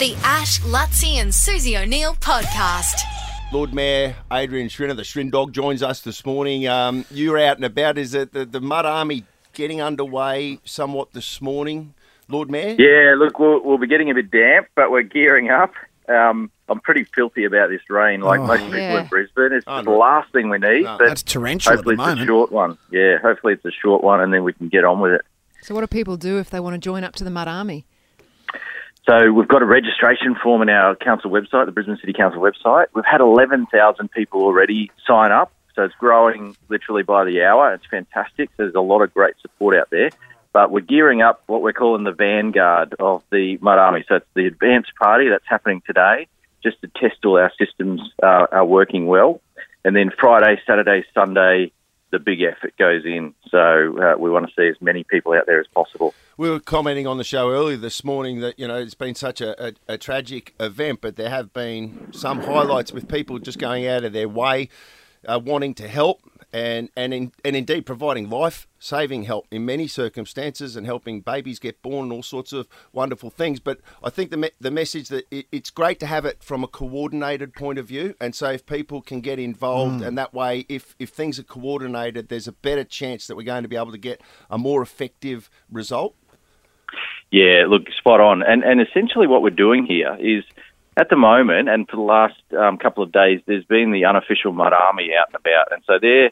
The Ash, Luttsy and Susie O'Neill podcast. Lord Mayor Adrian Schrinner, the Schrin Dog, joins us this morning. Um, you're out and about. Is it the, the Mud Army getting underway somewhat this morning, Lord Mayor? Yeah, look, we'll, we'll be getting a bit damp, but we're gearing up. Um, I'm pretty filthy about this rain, like Oh. most people Yeah. in Brisbane. It's Oh, the no. last thing we need, No. but That's torrential at the moment. hopefully it's a short one. Yeah, hopefully it's a short one, and then we can get on with it. So, what do people do if they want to join up to the Mud Army? So we've got a registration form in our council website, the Brisbane City Council website. We've had 11,000 people already sign up, so it's growing literally by the hour. It's fantastic. There's a lot of great support out there. But we're gearing up what we're calling the vanguard of the Mud Army. So it's the advance party that's happening today, just to test all our systems uh, are working well. And then Friday, Saturday, Sunday, the big effort goes in. So uh, we want to see as many people out there as possible. We were commenting on the show earlier this morning that you know it's been such a, a, a tragic event, but there have been some highlights with people just going out of their way, uh, wanting to help, and and in, and indeed providing life saving help in many circumstances, and helping babies get born, and all sorts of wonderful things. But I think the me- the message that it, it's great to have it from a coordinated point of view, and so if people can get involved, and that way, if if things are coordinated, there's a better chance that we're going to be able to get a more effective result. Yeah, look, spot on. And and essentially what we're doing here is at the moment and for the last um, couple of days, there's been the unofficial Mud Army out and about, and so they're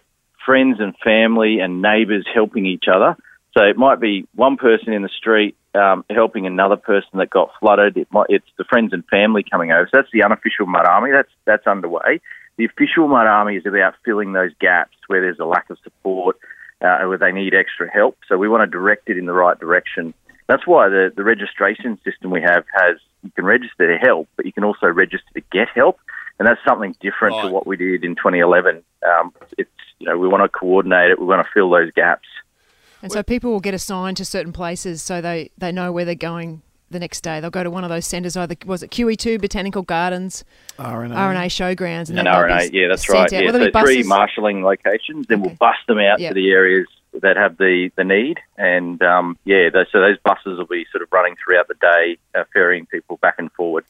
friends and family and neighbours helping each other. So it might be one person in the street um, helping another person that got flooded. It might, it's the friends and family coming over. So that's the unofficial Mud Army. That's that's underway. The official Mud Army is about filling those gaps where there's a lack of support, uh, where they need extra help. So we want to direct it in the right direction. That's why the, the registration system we have has you can register to help, but you can also register to get help, and that's something different Right. to what we did in 2011. Um, it's you know we want to coordinate it, we want to fill those gaps. And so, people will get assigned to certain places so they, they know where they're going the next day. They'll go to one of those centres, either was it QE2, Botanical Gardens, RNA. RNA Showgrounds, And then they'll be RNA, yeah, that's right. out. Yeah, Will so be three marshalling locations. Then Okay. we'll bust them out Yeah. to the areas that have the, the need, and um, yeah, those, so those buses will be sort of running throughout the day, uh, ferrying people back and forward.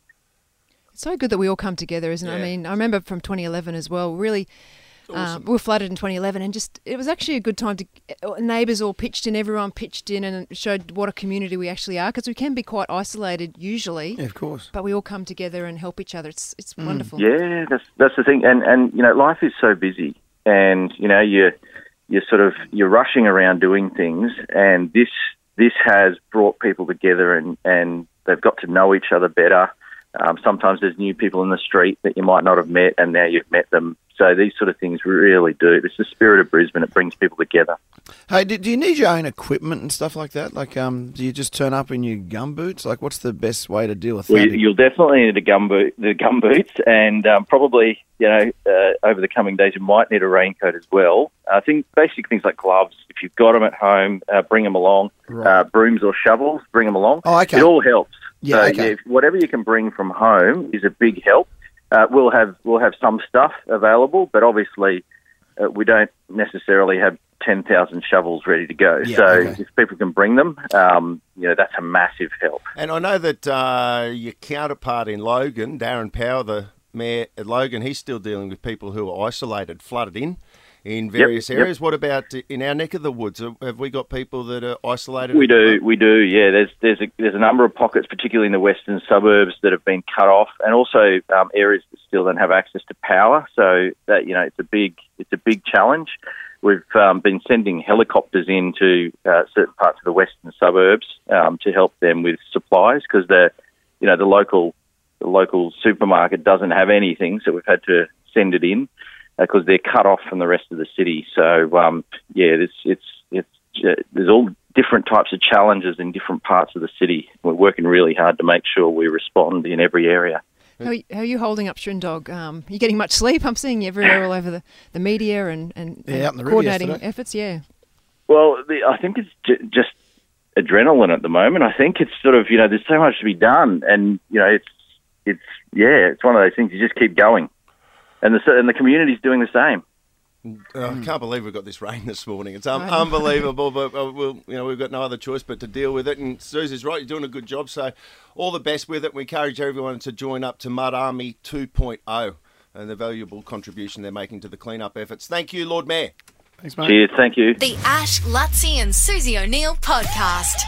It's so good that we all come together, isn't it? I mean, I remember from 2011 as well. Really, um, we were flooded in 2011, and just it was actually a good time to. Neighbours all pitched in, everyone pitched in, and showed what a community we actually are. Because we can be quite isolated usually, Yeah, of course. but we all come together and help each other. It's it's wonderful. Yeah, that's that's the thing, and and you know, life is so busy, and you know, you you're sort of you're rushing around doing things, and this this has brought people together, and and they've got to know each other better. Um, sometimes there's new people in the street that you might not have met, and now you've met them. So these sort of things really do. It's the spirit of Brisbane. It brings people together. Hey, do, do you need your own equipment and stuff like that? Like, um, do you just turn up in your gum boots? Like, what's the best way to deal with Well, that? you, you'll definitely need a gum boot, the gum boots, and um, probably you know uh, over the coming days you might need a raincoat as well. I think basic things like gloves, if you've got them at home, uh, bring them along. Right. Uh, brooms or shovels, bring them along. Oh, okay. It all helps. Yeah, so, okay. if- whatever you can bring from home is a big help. Uh, we'll have we'll have some stuff available, but obviously uh, we don't necessarily have ten thousand shovels ready to go. Yeah, so okay. if people can bring them, um, you know that's a massive help. And I know that uh, your counterpart in Logan, Darren Power, the mayor at Logan, he's still dealing with people who are isolated, flooded in in various yep. areas. What about in our neck of the woods? Have- Have we got people that are isolated? We do, we do. Yeah, there's there's a there's a number of pockets, particularly in the western suburbs, that have been cut off, and also um, areas that still don't have access to power. So that you know, it's a big it's a big challenge. We've um, been sending helicopters into uh, certain parts of the western suburbs um, to help them with supplies because the you know the local the local supermarket doesn't have anything, so we've had to send it in because they're cut off from the rest of the city. So um, yeah, it's it's it's uh, there's all different types of challenges in different parts of the city. We're working really hard to make sure we respond in every area. How, are- how are you holding up, Shrindog? Um, you getting much sleep? I'm seeing you everywhere all over the, the media and, and, Yeah, and in the river coordinating efforts. Yeah. Well, the, I think it's j- just adrenaline at the moment. I think it's sort of you know there's so much to be done, and you know it's it's yeah it's one of those things you just keep going, and the and the community's doing the same. Oh, I can't believe we've got this rain this morning. It's un- unbelievable, but uh, we'll, you know, we've got no other choice but to deal with it. And Susie's right; you're doing a good job. So, all the best with it. We encourage everyone to join up to Mud Army 2.0 and the valuable contribution they're making to the cleanup efforts. Thank you, Lord Mayor. Thanks, mate. Cheers. Thank you. The Ash, Luttsy, and Susie O'Neill podcast.